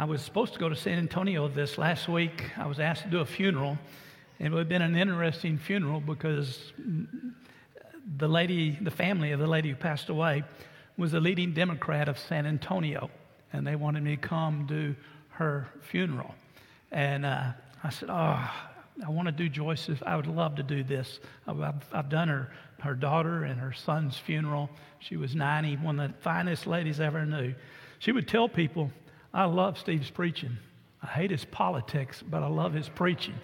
I was supposed to go to San Antonio this last week. I was asked to do a funeral, and it would have been an interesting funeral because the lady, the family of the lady who passed away, was a leading Democrat of San Antonio, and they wanted me to come do her funeral. And uh, I said, Oh, I want to do Joyce's. I would love to do this. I've, I've done her, her daughter and her son's funeral. She was 90, one of the finest ladies I ever knew. She would tell people, I love Steve's preaching. I hate his politics, but I love his preaching.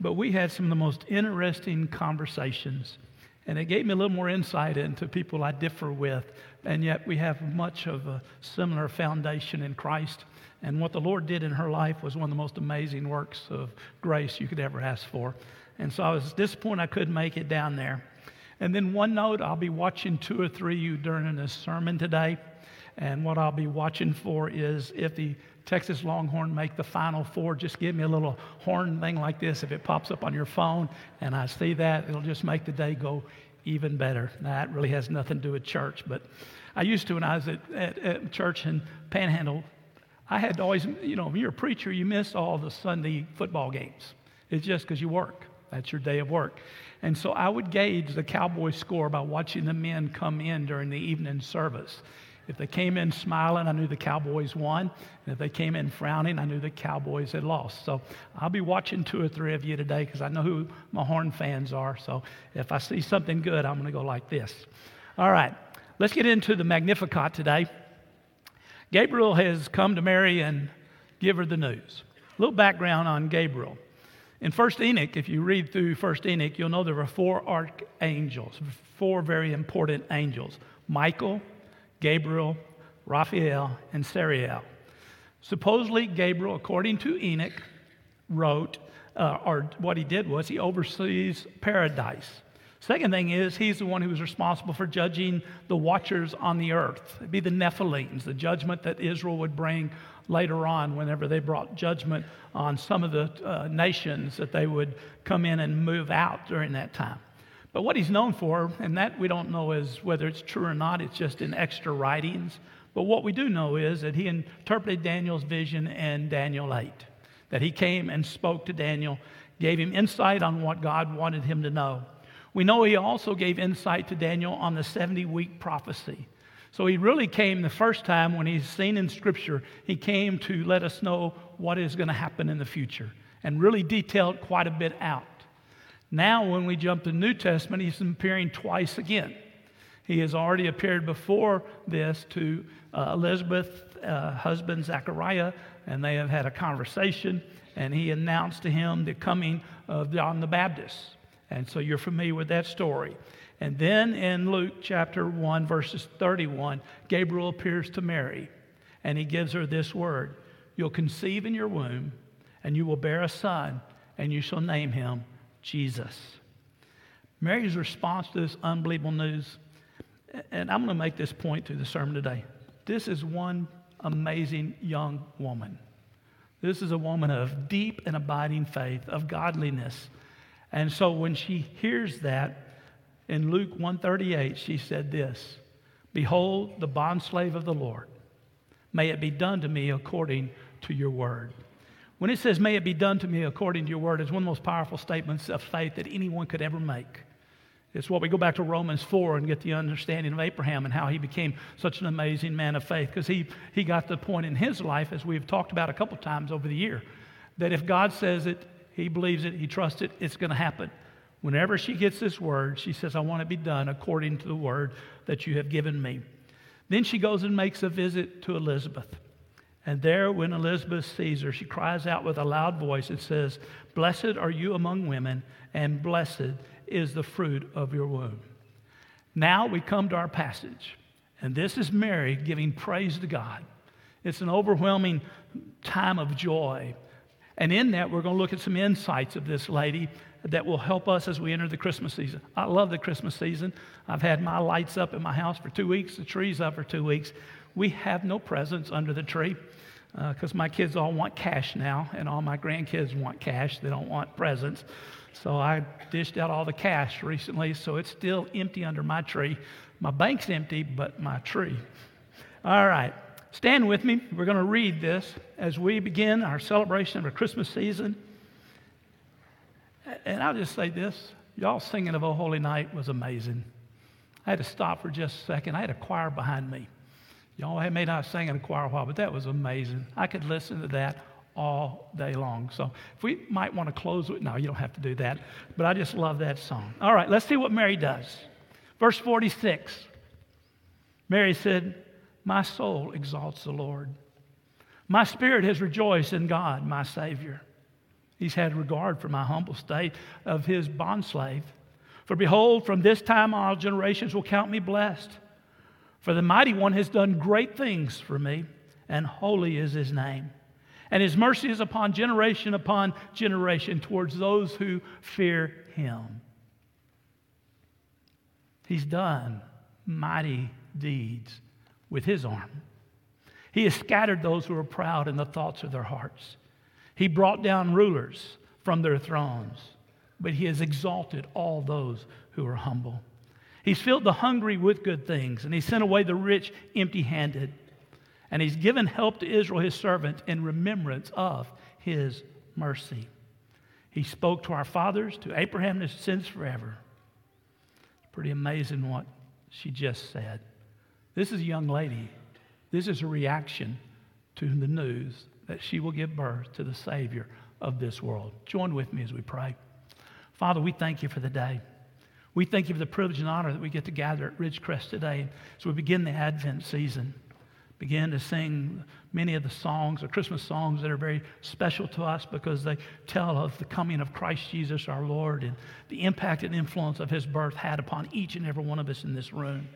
But we had some of the most interesting conversations, and it gave me a little more insight into people I differ with, and yet we have much of a similar foundation in Christ. And what the Lord did in her life was one of the most amazing works of grace you could ever ask for. And so I was disappointed I couldn't make it down there. And then one note, I'll be watching two or three of you during this sermon today. And what I'll be watching for is if the Texas Longhorn make the final four, just give me a little horn thing like this. If it pops up on your phone and I see that, it'll just make the day go even better. That really has nothing to do with church, but I used to when I was at, at, at church in Panhandle, I had to always, you know, if you're a preacher, you miss all the Sunday football games. It's just because you work. That's your day of work. And so I would gauge the Cowboys score by watching the men come in during the evening service. If they came in smiling, I knew the Cowboys won. And if they came in frowning, I knew the Cowboys had lost. So I'll be watching two or three of you today because I know who my Horn fans are. So if I see something good, I'm going to go like this. All right, let's get into the Magnificat today. Gabriel has come to Mary and give her the news. A little background on Gabriel. In First Enoch, if you read through First Enoch, you'll know there were four archangels, four very important angels Michael, Gabriel, Raphael, and Sariel. Supposedly, Gabriel, according to Enoch, wrote, uh, or what he did was he oversees paradise. Second thing is, he's the one who was responsible for judging the watchers on the earth. It'd be the Nephilims, the judgment that Israel would bring later on whenever they brought judgment on some of the uh, nations that they would come in and move out during that time. But what he's known for, and that we don't know is whether it's true or not, it's just in extra writings. But what we do know is that he interpreted Daniel's vision in Daniel 8, that he came and spoke to Daniel, gave him insight on what God wanted him to know. We know he also gave insight to Daniel on the 70 week prophecy. So he really came the first time when he's seen in Scripture, he came to let us know what is going to happen in the future and really detailed quite a bit out. Now, when we jump to New Testament, he's appearing twice again. He has already appeared before this to uh, Elizabeth, uh, husband Zachariah, and they have had a conversation, and he announced to him the coming of John the Baptist. And so you're familiar with that story. And then in Luke chapter 1, verses 31, Gabriel appears to Mary and he gives her this word You'll conceive in your womb, and you will bear a son, and you shall name him Jesus. Mary's response to this unbelievable news, and I'm going to make this point through the sermon today. This is one amazing young woman. This is a woman of deep and abiding faith, of godliness and so when she hears that in Luke 138, she said this Behold, the bondslave of the Lord. May it be done to me according to your word. When it says, May it be done to me according to your word, it's one of the most powerful statements of faith that anyone could ever make. It's what we go back to Romans 4 and get the understanding of Abraham and how he became such an amazing man of faith. Because he, he got the point in his life, as we've talked about a couple times over the year, that if God says it, he believes it, he trusts it, it's going to happen. Whenever she gets this word, she says, I want it to be done according to the word that you have given me. Then she goes and makes a visit to Elizabeth. And there, when Elizabeth sees her, she cries out with a loud voice and says, Blessed are you among women, and blessed is the fruit of your womb. Now we come to our passage. And this is Mary giving praise to God. It's an overwhelming time of joy and in that, we're going to look at some insights of this lady that will help us as we enter the Christmas season. I love the Christmas season. I've had my lights up in my house for two weeks, the tree's up for two weeks. We have no presents under the tree because uh, my kids all want cash now, and all my grandkids want cash. They don't want presents. So I dished out all the cash recently, so it's still empty under my tree. My bank's empty, but my tree. All right. stand with me. We're going to read this as we begin our celebration of our Christmas season. And I'll just say this y'all singing of O Holy Night was amazing. I had to stop for just a second. I had a choir behind me. Y'all may not sing in a choir a while, but that was amazing. I could listen to that all day long. So if we might want to close with, no, you don't have to do that. But I just love that song. All right, let's see what Mary does. Verse 46 Mary said, My soul exalts the Lord. My spirit has rejoiced in God, my Savior. He's had regard for my humble state of his bondslave. For behold, from this time all generations will count me blessed. For the mighty one has done great things for me, and holy is his name. And his mercy is upon generation upon generation towards those who fear him. He's done mighty deeds with his arm. He has scattered those who are proud in the thoughts of their hearts. He brought down rulers from their thrones, but he has exalted all those who are humble. He's filled the hungry with good things, and he sent away the rich empty handed. And he's given help to Israel, his servant, in remembrance of his mercy. He spoke to our fathers, to Abraham, and his sins forever. Pretty amazing what she just said. This is a young lady. This is a reaction to the news that she will give birth to the Savior of this world. Join with me as we pray. Father, we thank you for the day. We thank you for the privilege and honor that we get to gather at Ridgecrest today as we begin the Advent season. Begin to sing many of the songs, the Christmas songs that are very special to us because they tell of the coming of Christ Jesus our Lord and the impact and influence of his birth had upon each and every one of us in this room.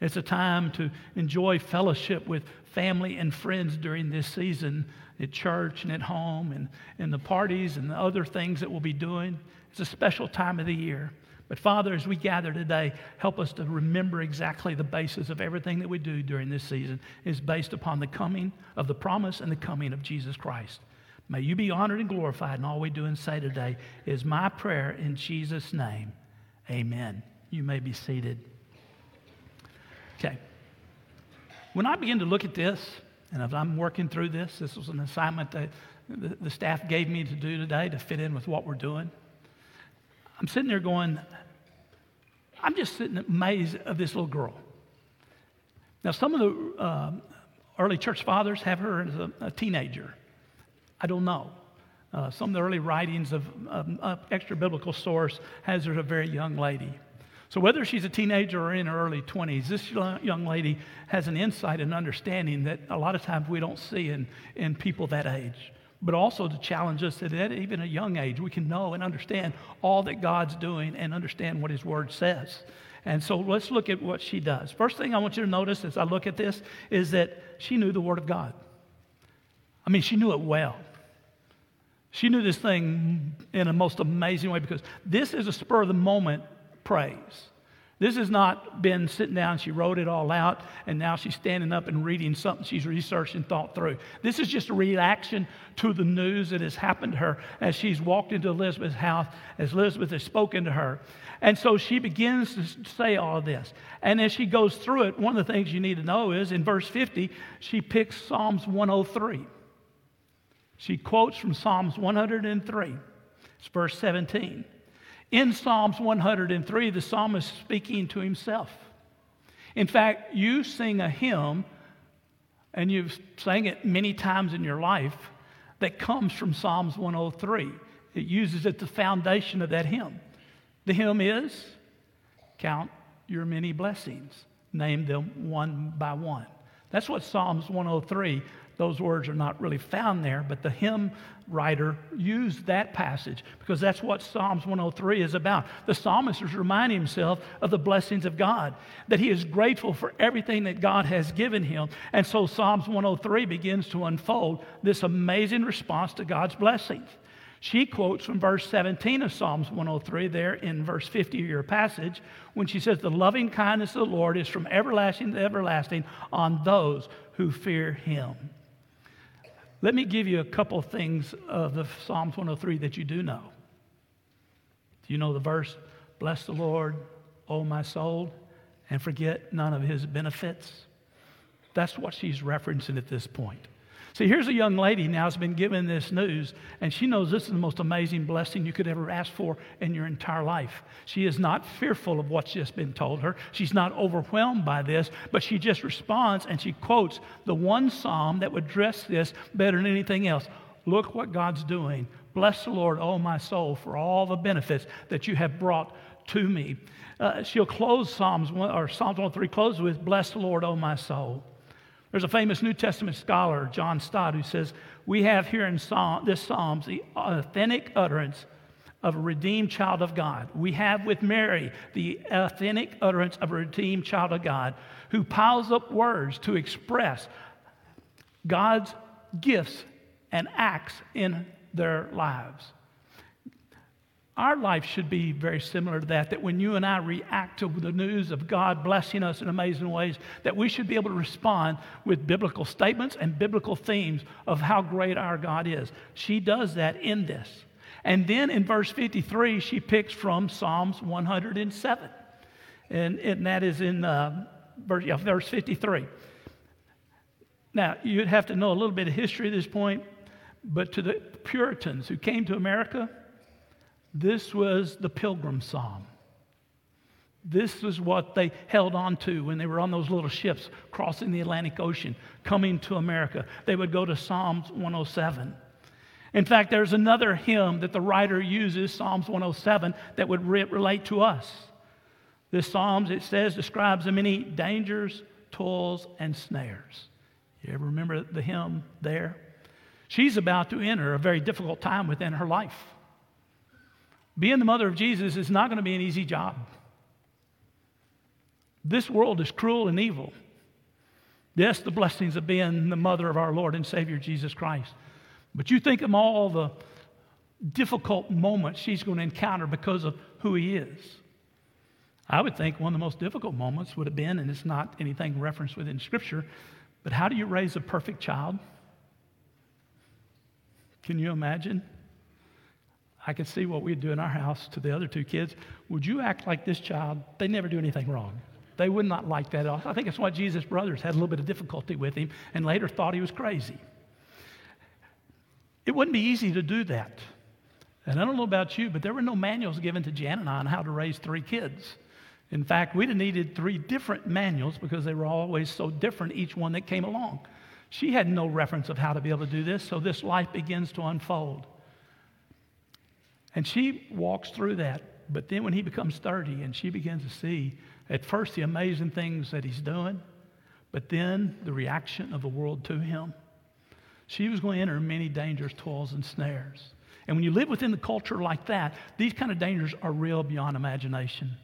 It's a time to enjoy fellowship with family and friends during this season at church and at home and in the parties and the other things that we'll be doing. It's a special time of the year. But Father, as we gather today, help us to remember exactly the basis of everything that we do during this season is based upon the coming of the promise and the coming of Jesus Christ. May you be honored and glorified in all we do and say today is my prayer in Jesus' name. Amen. You may be seated. Okay. When I begin to look at this, and as I'm working through this, this was an assignment that the staff gave me to do today to fit in with what we're doing. I'm sitting there going, I'm just sitting amazed of this little girl. Now, some of the uh, early church fathers have her as a, a teenager. I don't know. Uh, some of the early writings of um, extra biblical source has her as a very young lady. So, whether she's a teenager or in her early 20s, this young lady has an insight and understanding that a lot of times we don't see in, in people that age but also to challenge us that at even a young age we can know and understand all that God's doing and understand what His Word says. And so let's look at what she does. First thing I want you to notice as I look at this is that she knew the Word of God. I mean, she knew it well. She knew this thing in a most amazing way because this is a spur of the moment praise. This has not been sitting down, she wrote it all out, and now she's standing up and reading something she's researched and thought through. This is just a reaction to the news that has happened to her as she's walked into Elizabeth's house, as Elizabeth has spoken to her. And so she begins to say all of this. And as she goes through it, one of the things you need to know is in verse 50, she picks Psalms 103. She quotes from Psalms 103. It's verse 17. In Psalms 103, the psalmist is speaking to himself. In fact, you sing a hymn, and you've sang it many times in your life, that comes from Psalms 103. It uses it the foundation of that hymn. The hymn is Count your many blessings, name them one by one. That's what Psalms 103 those words are not really found there, but the hymn writer used that passage because that's what Psalms 103 is about. The psalmist is reminding himself of the blessings of God, that he is grateful for everything that God has given him. And so Psalms 103 begins to unfold this amazing response to God's blessings. She quotes from verse 17 of Psalms 103 there in verse 50 of your passage when she says, The loving kindness of the Lord is from everlasting to everlasting on those who fear him. Let me give you a couple of things of the Psalms 103 that you do know. Do you know the verse, Bless the Lord, O my soul, and forget none of his benefits? That's what she's referencing at this point. See, here's a young lady now has been given this news, and she knows this is the most amazing blessing you could ever ask for in your entire life. She is not fearful of what's just been told her. She's not overwhelmed by this, but she just responds and she quotes the one psalm that would address this better than anything else. Look what God's doing. Bless the Lord, O my soul, for all the benefits that you have brought to me. Uh, she'll close Psalms 1, or Psalms 103 closes with, Bless the Lord, O my soul. There's a famous New Testament scholar, John Stott, who says, We have here in Psalm, this Psalms the authentic utterance of a redeemed child of God. We have with Mary the authentic utterance of a redeemed child of God who piles up words to express God's gifts and acts in their lives. Our life should be very similar to that, that when you and I react to the news of God blessing us in amazing ways, that we should be able to respond with biblical statements and biblical themes of how great our God is. She does that in this. And then in verse 53, she picks from Psalms 107. And, and that is in uh, verse, yeah, verse 53. Now, you'd have to know a little bit of history at this point, but to the Puritans who came to America, this was the pilgrim psalm. This was what they held on to when they were on those little ships crossing the Atlantic Ocean, coming to America. They would go to Psalms 107. In fact, there's another hymn that the writer uses, Psalms 107, that would re- relate to us. This Psalms, it says, describes the many dangers, toils, and snares. You ever remember the hymn there? She's about to enter a very difficult time within her life. Being the mother of Jesus is not going to be an easy job. This world is cruel and evil. Yes, the blessings of being the mother of our Lord and Savior Jesus Christ. But you think of all the difficult moments she's going to encounter because of who he is. I would think one of the most difficult moments would have been, and it's not anything referenced within Scripture, but how do you raise a perfect child? Can you imagine? I could see what we'd do in our house to the other two kids. Would you act like this child? They never do anything wrong. They would not like that. I think it's why Jesus' brothers had a little bit of difficulty with him and later thought he was crazy. It wouldn't be easy to do that. And I don't know about you, but there were no manuals given to Jan and I on how to raise three kids. In fact, we'd have needed three different manuals because they were always so different, each one that came along. She had no reference of how to be able to do this, so this life begins to unfold. And she walks through that. But then when he becomes 30 and she begins to see at first the amazing things that he's doing, but then the reaction of the world to him, she was going to enter many dangers, toils, and snares. And when you live within the culture like that, these kind of dangers are real beyond imagination.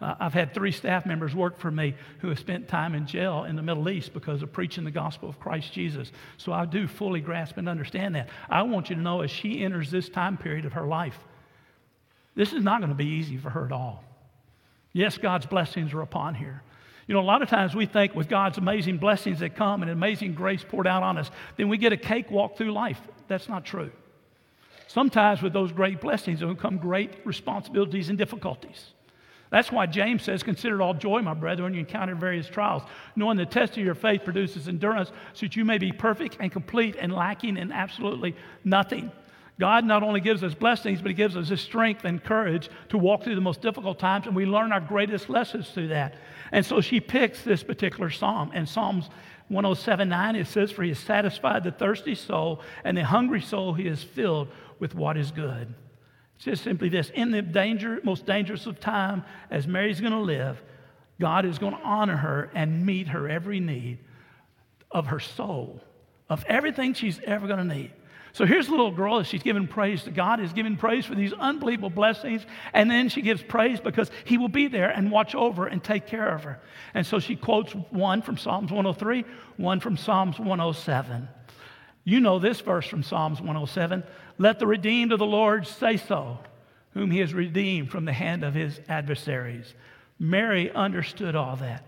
Uh, I've had three staff members work for me who have spent time in jail in the Middle East because of preaching the gospel of Christ Jesus. So I do fully grasp and understand that. I want you to know as she enters this time period of her life, this is not going to be easy for her at all. Yes, God's blessings are upon her. You know, a lot of times we think with God's amazing blessings that come and amazing grace poured out on us, then we get a cakewalk through life. That's not true. Sometimes with those great blessings will come great responsibilities and difficulties. That's why James says, Consider it all joy, my brethren, when you encounter various trials, knowing the test of your faith produces endurance, so that you may be perfect and complete and lacking in absolutely nothing. God not only gives us blessings, but He gives us His strength and courage to walk through the most difficult times, and we learn our greatest lessons through that. And so she picks this particular psalm. And Psalms 107 9, it says, For He has satisfied the thirsty soul, and the hungry soul He has filled with what is good. It's just simply this in the danger, most dangerous of time, as Mary's going to live, God is going to honor her and meet her every need of her soul, of everything she's ever going to need. So here's a little girl she's giving praise to God, is giving praise for these unbelievable blessings, and then she gives praise because He will be there and watch over and take care of her. And so she quotes one from Psalms 103, one from Psalms 107. You know this verse from Psalms 107 Let the redeemed of the Lord say so, whom He has redeemed from the hand of His adversaries. Mary understood all that.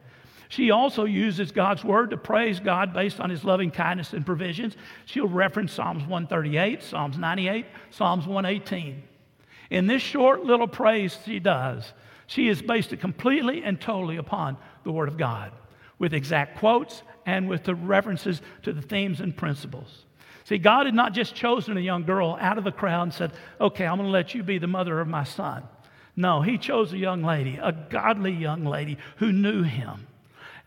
She also uses God's word to praise God based on his loving kindness and provisions. She'll reference Psalms 138, Psalms 98, Psalms 118. In this short little praise she does, she is based completely and totally upon the word of God with exact quotes and with the references to the themes and principles. See, God had not just chosen a young girl out of the crowd and said, Okay, I'm going to let you be the mother of my son. No, He chose a young lady, a godly young lady who knew Him.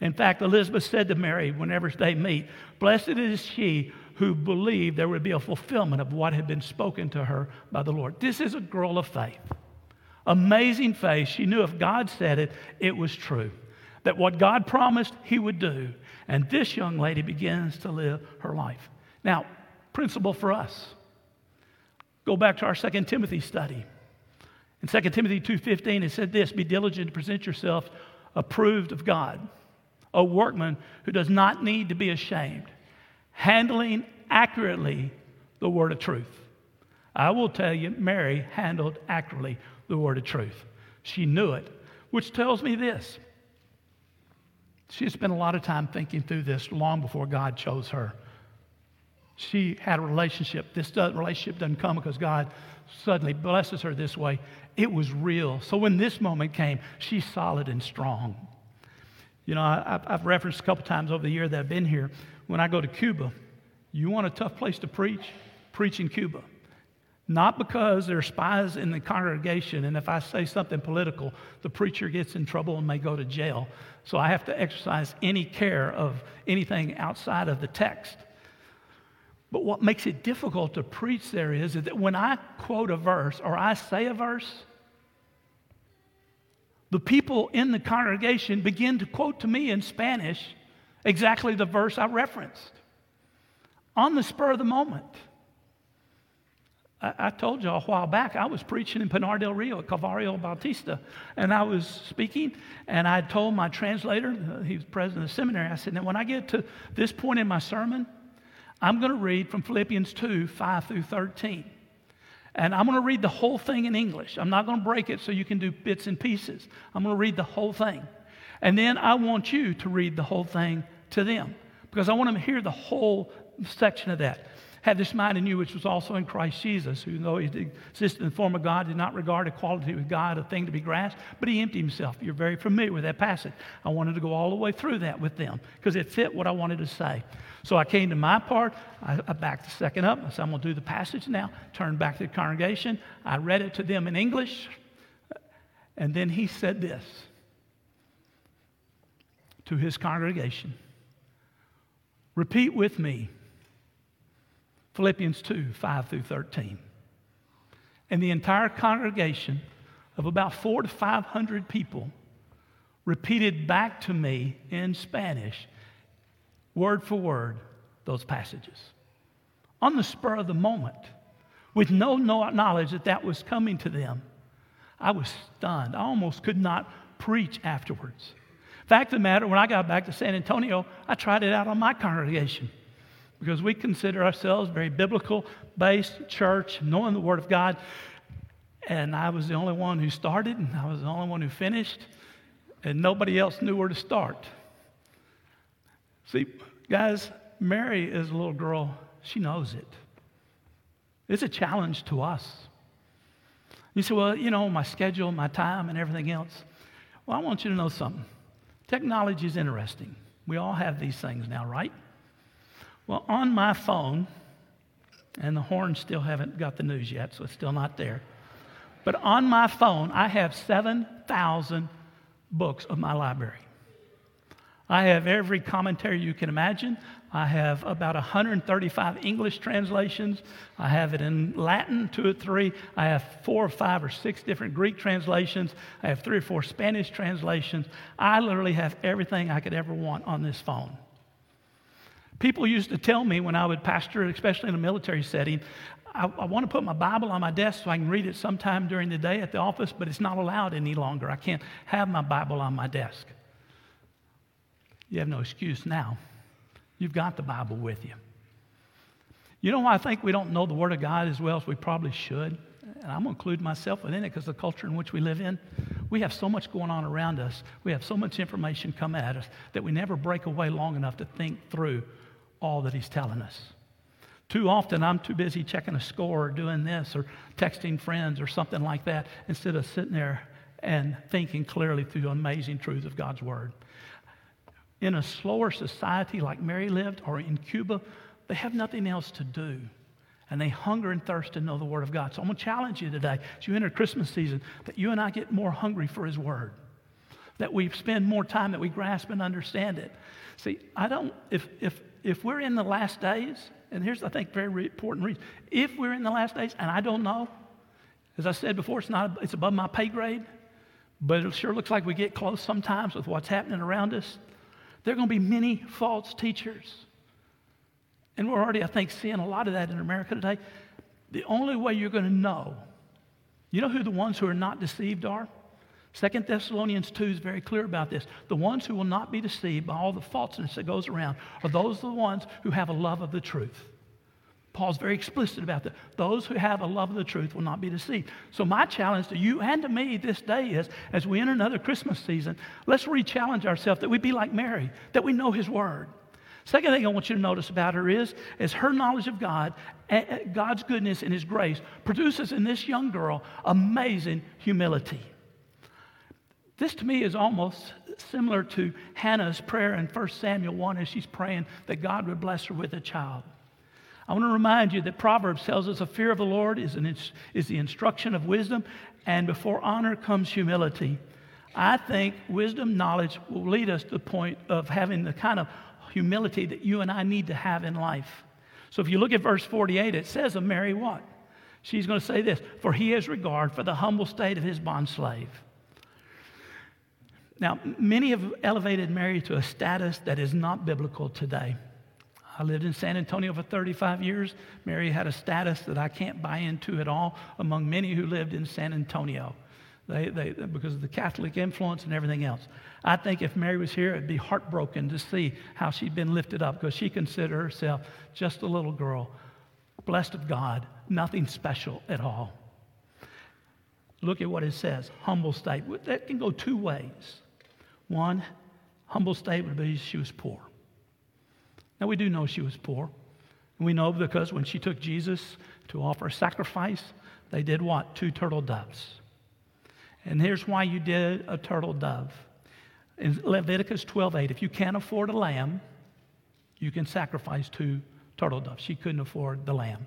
In fact, Elizabeth said to Mary whenever they meet, Blessed is she who believed there would be a fulfillment of what had been spoken to her by the Lord. This is a girl of faith. Amazing faith. She knew if God said it, it was true. That what God promised, He would do. And this young lady begins to live her life. Now, principle for us. Go back to our Second Timothy study. In 2 Timothy 2:15 it said this, be diligent to present yourself approved of God, a workman who does not need to be ashamed, handling accurately the word of truth. I will tell you, Mary handled accurately the word of truth. She knew it, which tells me this. She spent a lot of time thinking through this long before God chose her. She had a relationship. This relationship doesn't come because God suddenly blesses her this way. It was real. So when this moment came, she's solid and strong. You know, I, have referenced a couple times over the year that I've been here. When I go to Cuba, you want a tough place to preach? Preach in Cuba. Not because there are spies in the congregation, and if I say something political, the preacher gets in trouble and may go to jail. So I have to exercise any care of anything outside of the text. But what makes it difficult to preach there is, is that when I quote a verse or I say a verse, the people in the congregation begin to quote to me in Spanish exactly the verse I referenced on the spur of the moment. I, I told you a while back, I was preaching in Pinar del Rio at Calvario Bautista, and I was speaking, and I told my translator, he was president of the seminary, I said, Now, when I get to this point in my sermon, I'm going to read from Philippians 2 5 through 13. And I'm going to read the whole thing in English. I'm not going to break it so you can do bits and pieces. I'm going to read the whole thing. And then I want you to read the whole thing to them because I want them to hear the whole section of that had this mind in you, which was also in Christ Jesus, who, though he existed in the form of God, did not regard equality with God a thing to be grasped, but he emptied himself. You're very familiar with that passage. I wanted to go all the way through that with them because it fit what I wanted to say. So I came to my part. I, I backed the second up. I said, I'm going to do the passage now. Turned back to the congregation. I read it to them in English. And then he said this to his congregation Repeat with me Philippians 2 5 through 13. And the entire congregation of about four to 500 people repeated back to me in Spanish, word for word, those passages. On the spur of the moment, with no knowledge that that was coming to them, I was stunned. I almost could not preach afterwards. Fact of the matter, when I got back to San Antonio, I tried it out on my congregation because we consider ourselves very biblical based church, knowing the Word of God. And I was the only one who started, and I was the only one who finished, and nobody else knew where to start. See, guys, Mary is a little girl, she knows it. It's a challenge to us. You say, well, you know, my schedule, my time, and everything else. Well, I want you to know something. Technology is interesting. We all have these things now, right? Well, on my phone, and the horns still haven't got the news yet, so it's still not there. But on my phone, I have 7,000 books of my library. I have every commentary you can imagine. I have about 135 English translations. I have it in Latin, two or three. I have four or five or six different Greek translations. I have three or four Spanish translations. I literally have everything I could ever want on this phone. People used to tell me when I would pastor, especially in a military setting, I, I, want to put my Bible on my desk so I can read it sometime during the day at the office, but it's not allowed any longer. I can't have my Bible on my desk. You have no excuse now. You've got the Bible with you. You know why I think we don't know the Word of God as well as we probably should? And I'm going to include myself within it because the culture in which we live in, we have so much going on around us. We have so much information come at us that we never break away long enough to think through all that He's telling us. Too often, I'm too busy checking a score or doing this or texting friends or something like that instead of sitting there and thinking clearly through the amazing truth of God's Word. in a slower society like Mary lived or in Cuba, they have nothing else to do. And they hunger and thirst to know the Word of God. So I'm going to challenge you today, as you enter Christmas season, that you and I get more hungry for His Word. That we spend more time, that we grasp and understand it. See, I don't, if, if, if we're in the last days, and here's, I think, very important reason. If we're in the last days, and I don't know, as I said before, it's, not, it's above my pay grade, but it sure looks like we get close sometimes with what's happening around us. There are going to be many false teachers. And we're already, I think, seeing a lot of that in America today. The only way you're going to know, you know who the ones who are not deceived are? Second Thessalonians 2 is very clear about this. The ones who will not be deceived by all the falseness that goes around are those the ones who have a love of the truth. Paul's very explicit about that. Those who have a love of the truth will not be deceived. So, my challenge to you and to me this day is as we enter another Christmas season, let's re challenge ourselves that we be like Mary, that we know His Word. Second thing I want you to notice about her is, is her knowledge of God, eh, eh, God's goodness and His grace produces in this young girl amazing humility. This to me is almost similar to Hannah's prayer in 1 Samuel 1 as she's praying that God would bless her with a child. I want to remind you that Proverbs tells us a fear of the Lord is, an, is the instruction of wisdom, and before honor comes humility. I think wisdom, knowledge will lead us to the point of having the kind of humility that you and I need to have in life. So if you look at verse 48, it says of Mary what? She's going to say this For he has regard for the humble state of his bondslave. Now, many have elevated Mary to a status that is not biblical today. I lived in San Antonio for 35 years. Mary had a status that I can't buy into at all among many who lived in San Antonio they, they, because of the Catholic influence and everything else. I think if Mary was here, it'd be heartbroken to see how she'd been lifted up because she considered herself just a little girl, blessed of God, nothing special at all. Look at what it says humble state. That can go two ways. One, humble state would be she was poor. Now, we do know she was poor. We know because when she took Jesus to offer a sacrifice, they did what? Two turtle doves. And here's why you did a turtle dove. In Leviticus 12:8, if you can't afford a lamb, you can sacrifice two turtle doves. She couldn't afford the lamb,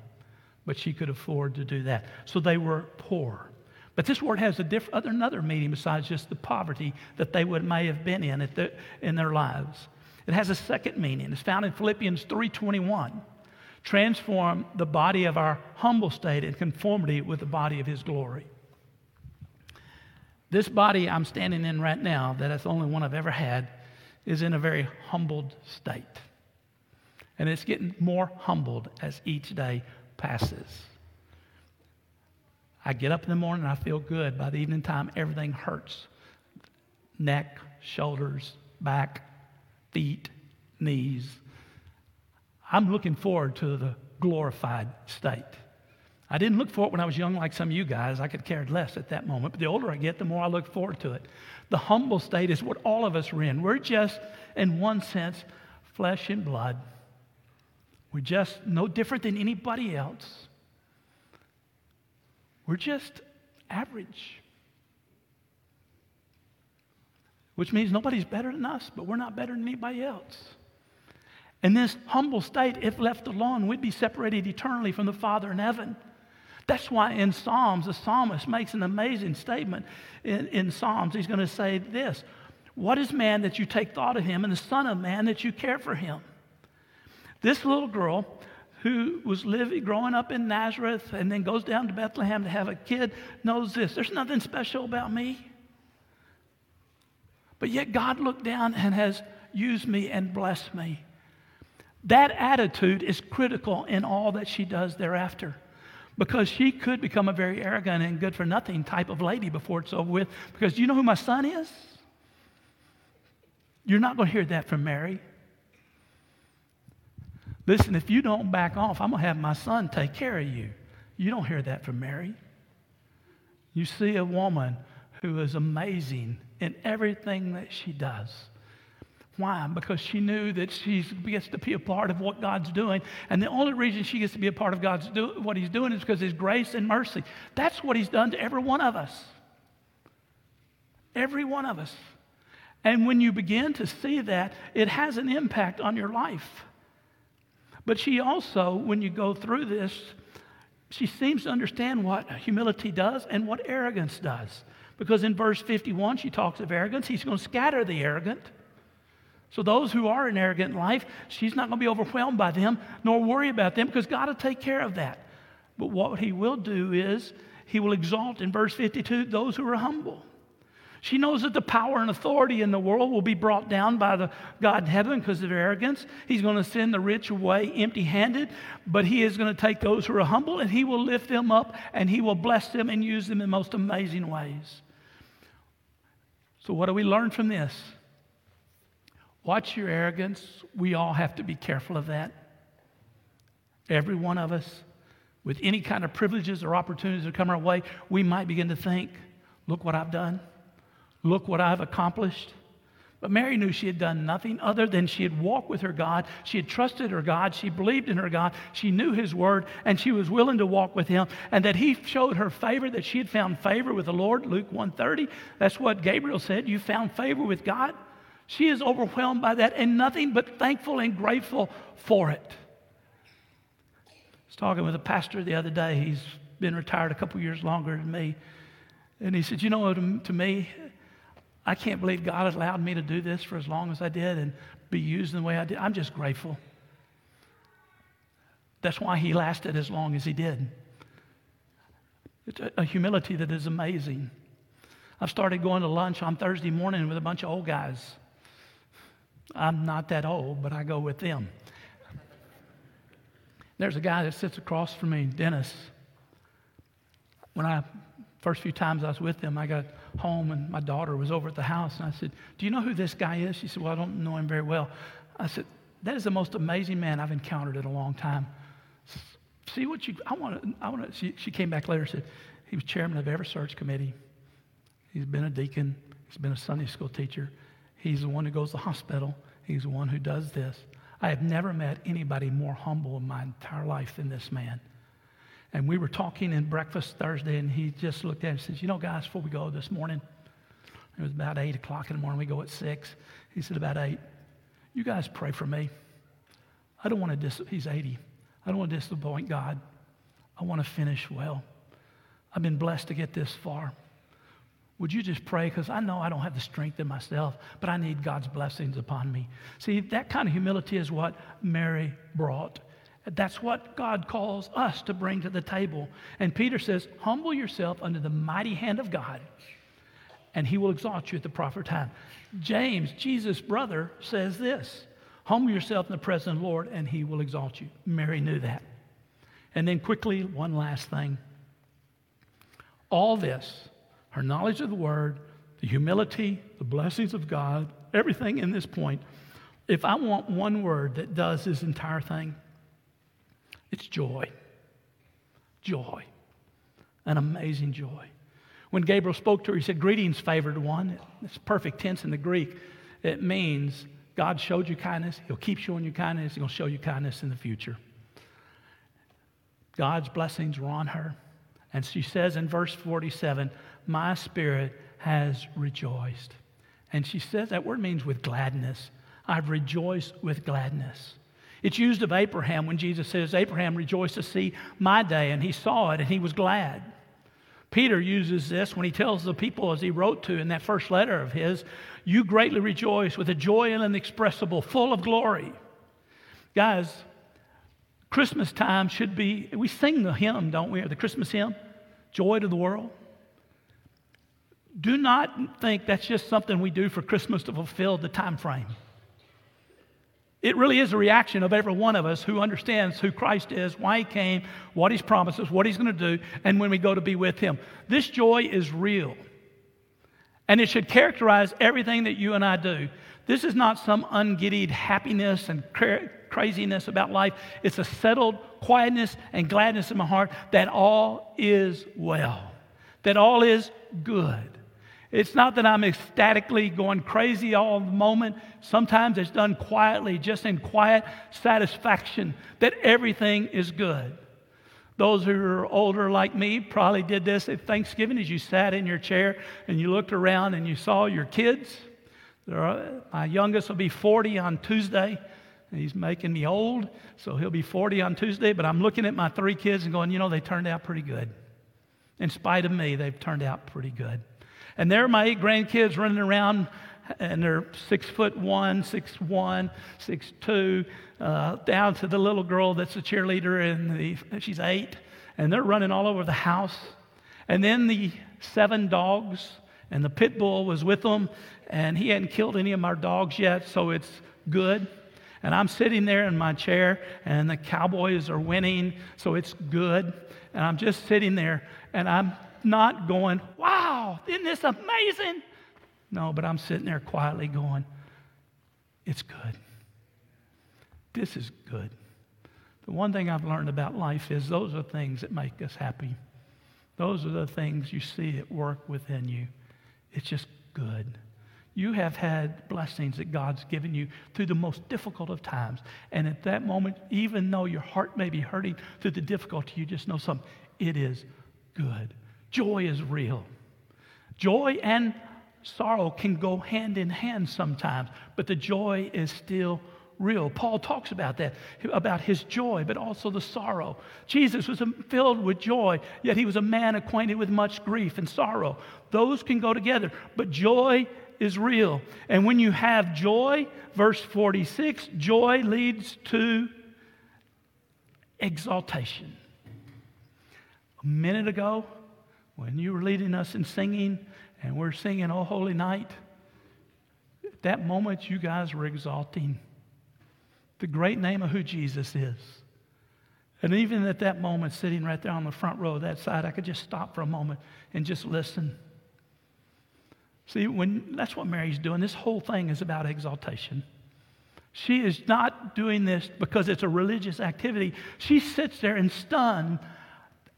but she could afford to do that. So they were poor. But this word has a diff- other, another meaning besides just the poverty that they would, may have been in the, in their lives. It has a second meaning. It's found in Philippians 3:21. Transform the body of our humble state in conformity with the body of his glory. This body I'm standing in right now, that is the only one I've ever had, is in a very humbled state. And it's getting more humbled as each day passes. I get up in the morning and I feel good. By the evening time, everything hurts neck, shoulders, back, feet, knees. I'm looking forward to the glorified state. I didn't look for it when I was young like some of you guys. I could care less at that moment. But the older I get, the more I look forward to it. The humble state is what all of us are in. We're just, in one sense, flesh and blood. We're just no different than anybody else. We're just average. Which means nobody's better than us, but we're not better than anybody else. In this humble state, if left alone, we'd be separated eternally from the Father in heaven. That's why in Psalms, the psalmist makes an amazing statement. In, in Psalms, he's going to say this What is man that you take thought of him, and the Son of Man that you care for him? This little girl who was living, growing up in Nazareth and then goes down to Bethlehem to have a kid knows this there's nothing special about me. But yet God looked down and has used me and blessed me. That attitude is critical in all that she does thereafter. Because she could become a very arrogant and good for nothing type of lady before it's over with. Because you know who my son is? You're not going to hear that from Mary. Listen, if you don't back off, I'm going to have my son take care of you. You don't hear that from Mary. You see a woman who is amazing in everything that she does. Why? Because she knew that she gets to be a part of what God's doing. And the only reason she gets to be a part of God's do, what He's doing is because His grace and mercy. That's what He's done to every one of us. Every one of us. And when you begin to see that, it has an impact on your life. But she also, when you go through this, she seems to understand what humility does and what arrogance does. Because in verse 51, she talks of arrogance. He's going to scatter the arrogant. So, those who are in arrogant life, she's not going to be overwhelmed by them nor worry about them because God will take care of that. But what he will do is he will exalt in verse 52 those who are humble. She knows that the power and authority in the world will be brought down by the God in heaven because of arrogance. He's going to send the rich away empty handed, but He is going to take those who are humble and He will lift them up and He will bless them and use them in most amazing ways. So, what do we learn from this? Watch your arrogance. We all have to be careful of that. Every one of us, with any kind of privileges or opportunities that come our way, we might begin to think, look what I've done. Look what I've accomplished. But Mary knew she had done nothing other than she had walked with her God. She had trusted her God. She believed in her God. She knew his word and she was willing to walk with him and that he showed her favor that she had found favor with the Lord. Luke 130. That's what Gabriel said. You found favor with God. She is overwhelmed by that and nothing but thankful and grateful for it. I was talking with a pastor the other day. He's been retired a couple years longer than me. And he said, You know, to, to me, I can't believe God allowed me to do this for as long as I did and be used in the way I did. I'm just grateful. That's why he lasted as long as he did. It's a, a humility that is amazing. I've started going to lunch on Thursday morning with a bunch of old guys. I'm not that old, but I go with them. There's a guy that sits across from me, Dennis. When I first few times I was with him, I got home and my daughter was over at the house. And I said, Do you know who this guy is? She said, Well, I don't know him very well. I said, That is the most amazing man I've encountered in a long time. See what you, I want to, I want to, she, she came back later and said, He was chairman of every search committee. He's been a deacon. He's been a Sunday school teacher. He's the one who goes to the hospital. He's the one who does this. I have never met anybody more humble in my entire life than this man. And we were talking in breakfast Thursday, and he just looked at me and says, You know, guys, before we go this morning, it was about 8 o'clock in the morning. We go at 6. He said, About 8. You guys pray for me. I don't want to dis- he's 80. I don't want to disappoint God. I want to finish well. I've been blessed to get this far. Would you just pray? Because I know I don't have the strength in myself, but I need God's blessings upon me. See, that kind of humility is what Mary brought. That's what God calls us to bring to the table. And Peter says, Humble yourself under the mighty hand of God, and he will exalt you at the proper time. James, Jesus' brother, says this Humble yourself in the presence of the Lord, and he will exalt you. Mary knew that. And then, quickly, one last thing. All this, her knowledge of the word, the humility, the blessings of God, everything in this point, if I want one word that does this entire thing, it's joy. Joy. An amazing joy. When Gabriel spoke to her, he said, Greetings, favored one. It's perfect tense in the Greek. It means God showed you kindness. He'll keep showing you kindness. He'll show you kindness in the future. God's blessings were on her. And she says in verse 47, My spirit has rejoiced. And she says that word means with gladness. I've rejoiced with gladness. It's used of Abraham when Jesus says, Abraham rejoiced to see my day, and he saw it and he was glad. Peter uses this when he tells the people, as he wrote to in that first letter of his, You greatly rejoice with a joy inexpressible, full of glory. Guys, Christmas time should be, we sing the hymn, don't we? The Christmas hymn, Joy to the World. Do not think that's just something we do for Christmas to fulfill the time frame. It really is a reaction of every one of us who understands who Christ is, why he came, what he's promised us, what he's going to do, and when we go to be with him. This joy is real. And it should characterize everything that you and I do. This is not some ungiddied happiness and cra- craziness about life. It's a settled quietness and gladness in my heart that all is well, that all is good. It's not that I'm ecstatically going crazy all the moment. Sometimes it's done quietly, just in quiet satisfaction that everything is good. Those who are older like me probably did this at Thanksgiving as you sat in your chair and you looked around and you saw your kids. Are, my youngest will be 40 on Tuesday. He's making me old, so he'll be 40 on Tuesday. But I'm looking at my three kids and going, you know, they turned out pretty good. In spite of me, they've turned out pretty good. And there are my eight grandkids running around, and they're six foot one, six one, six two, uh, down to the little girl that's a cheerleader, and the, she's eight, and they're running all over the house. And then the seven dogs, and the pit bull was with them, and he hadn't killed any of my dogs yet, so it's good. And I'm sitting there in my chair, and the Cowboys are winning, so it's good. And I'm just sitting there, and I'm not going, wow, isn't this amazing? No, but I'm sitting there quietly going, it's good. This is good. The one thing I've learned about life is those are things that make us happy. Those are the things you see at work within you. It's just good. You have had blessings that God's given you through the most difficult of times. And at that moment, even though your heart may be hurting through the difficulty, you just know something. It is good. Joy is real. Joy and sorrow can go hand in hand sometimes, but the joy is still real. Paul talks about that, about his joy, but also the sorrow. Jesus was filled with joy, yet he was a man acquainted with much grief and sorrow. Those can go together, but joy is real. And when you have joy, verse 46, joy leads to exaltation. A minute ago, when you were leading us in singing, and we're singing, Oh Holy Night, at that moment, you guys were exalting the great name of who Jesus is. And even at that moment, sitting right there on the front row, that side, I could just stop for a moment and just listen. See, when that's what Mary's doing. This whole thing is about exaltation. She is not doing this because it's a religious activity. She sits there and stunned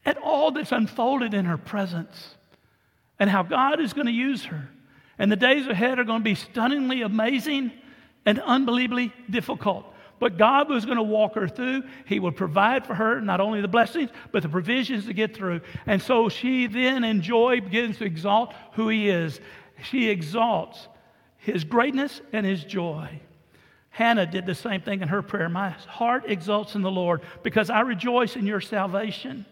at all that's unfolded in her presence and how God is going to use her. And the days ahead are going to be stunningly amazing and unbelievably difficult. But God was going to walk her through. He would provide for her not only the blessings, but the provisions to get through. And so she then, in joy, begins to exalt who He is. She exalts His greatness and His joy. Hannah did the same thing in her prayer. My heart exalts in the Lord because I rejoice in your salvation.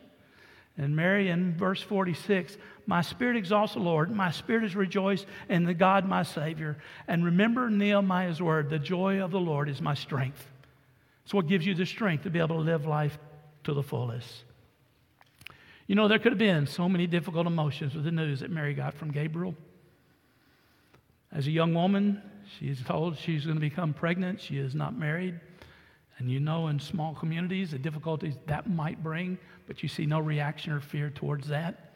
And Mary in verse 46, my spirit exalts the Lord. My spirit is rejoiced in the God, my Savior. And remember Nehemiah's word the joy of the Lord is my strength. It's what gives you the strength to be able to live life to the fullest. You know, there could have been so many difficult emotions with the news that Mary got from Gabriel. As a young woman, she's told she's going to become pregnant. She is not married. And you know, in small communities, the difficulties that might bring, but you see no reaction or fear towards that.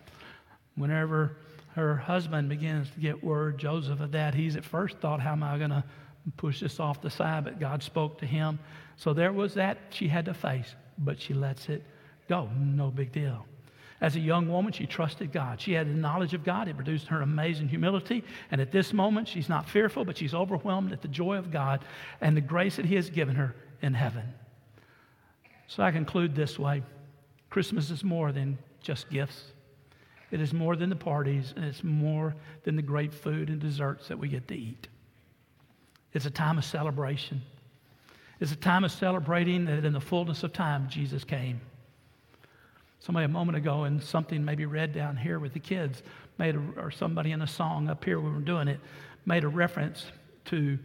Whenever her husband begins to get word, Joseph, of that, he's at first thought, How am I going to push this off the side? But God spoke to him so there was that she had to face, but she lets it go. No big deal. As a young woman, she trusted God. She had the knowledge of God. It produced her amazing humility. And at this moment, she's not fearful, but she's overwhelmed at the joy of God and the grace that He has given her in heaven. So I conclude this way Christmas is more than just gifts, it is more than the parties, and it's more than the great food and desserts that we get to eat. It's a time of celebration. It's a time of celebrating that in the fullness of time, Jesus came. Somebody a moment ago, and something maybe read down here with the kids, made a, or somebody in a song up here we were doing it, made a reference to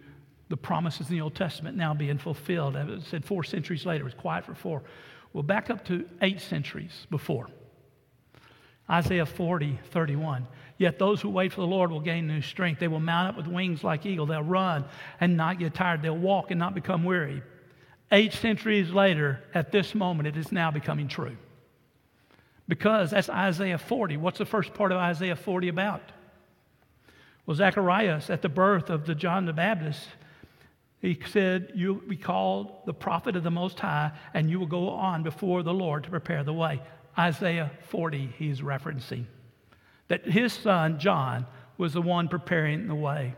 the promises in the Old Testament now being fulfilled. It said four centuries later, it was quiet for four. Well, back up to eight centuries before. Isaiah 40, 31. Yet those who wait for the Lord will gain new strength. They will mount up with wings like eagle. They'll run and not get tired. They'll walk and not become weary. Eight centuries later, at this moment, it is now becoming true. Because that's Isaiah 40. What's the first part of Isaiah 40 about? Well, Zacharias, at the birth of the John the Baptist, he said, You will be called the prophet of the Most High, and you will go on before the Lord to prepare the way. Isaiah 40, he's referencing that his son, John, was the one preparing the way.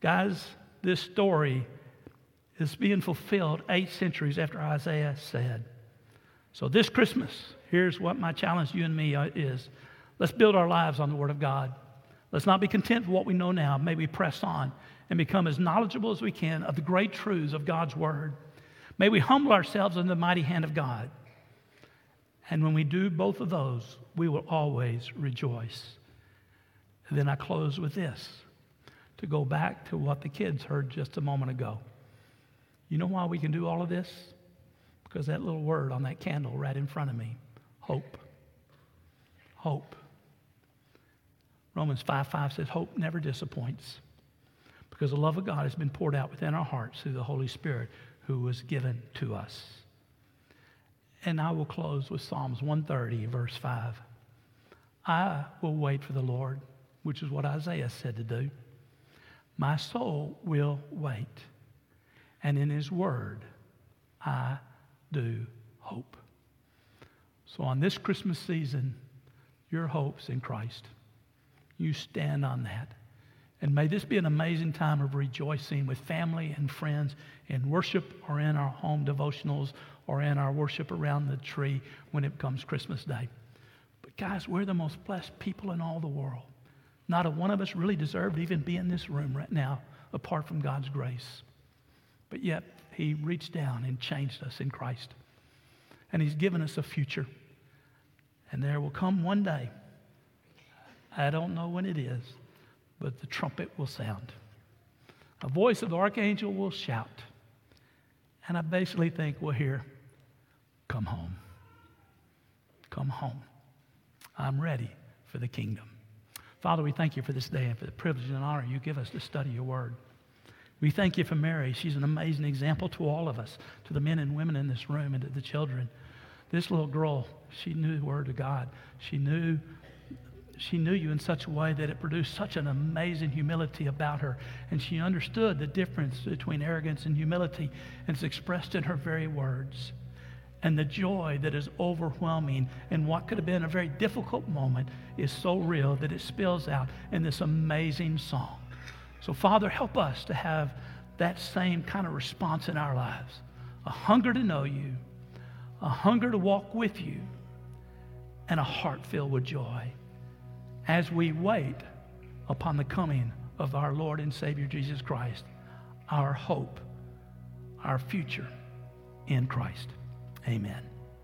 Guys, this story is being fulfilled eight centuries after Isaiah said. So, this Christmas, here's what my challenge to you and me uh, is let's build our lives on the Word of God. Let's not be content with what we know now. May we press on and become as knowledgeable as we can of the great truths of God's Word. May we humble ourselves in the mighty hand of God. And when we do both of those, we will always rejoice. And then I close with this to go back to what the kids heard just a moment ago. You know why we can do all of this? Because that little word on that candle right in front of me hope. Hope. Romans 5 5 says, Hope never disappoints because the love of God has been poured out within our hearts through the Holy Spirit who was given to us. And I will close with Psalms 130, verse 5. I will wait for the Lord, which is what Isaiah said to do. My soul will wait, and in his word I do hope. So on this Christmas season, your hope's in Christ. You stand on that. And may this be an amazing time of rejoicing with family and friends in worship or in our home devotionals or in our worship around the tree when it comes Christmas Day. But guys, we're the most blessed people in all the world. Not a one of us really deserved to even be in this room right now apart from God's grace. But yet, He reached down and changed us in Christ. And He's given us a future. And there will come one day, I don't know when it is, but the trumpet will sound. A voice of the archangel will shout. And I basically think we'll hear, Come home. Come home. I'm ready for the kingdom. Father, we thank you for this day and for the privilege and honor you give us to study your word. We thank you for Mary. She's an amazing example to all of us, to the men and women in this room, and to the children. This little girl, she knew the word of God. She knew she knew you in such a way that it produced such an amazing humility about her. And she understood the difference between arrogance and humility, and it's expressed in her very words. And the joy that is overwhelming in what could have been a very difficult moment is so real that it spills out in this amazing song. So, Father, help us to have that same kind of response in our lives a hunger to know you, a hunger to walk with you, and a heart filled with joy as we wait upon the coming of our Lord and Savior Jesus Christ, our hope, our future in Christ. Amen.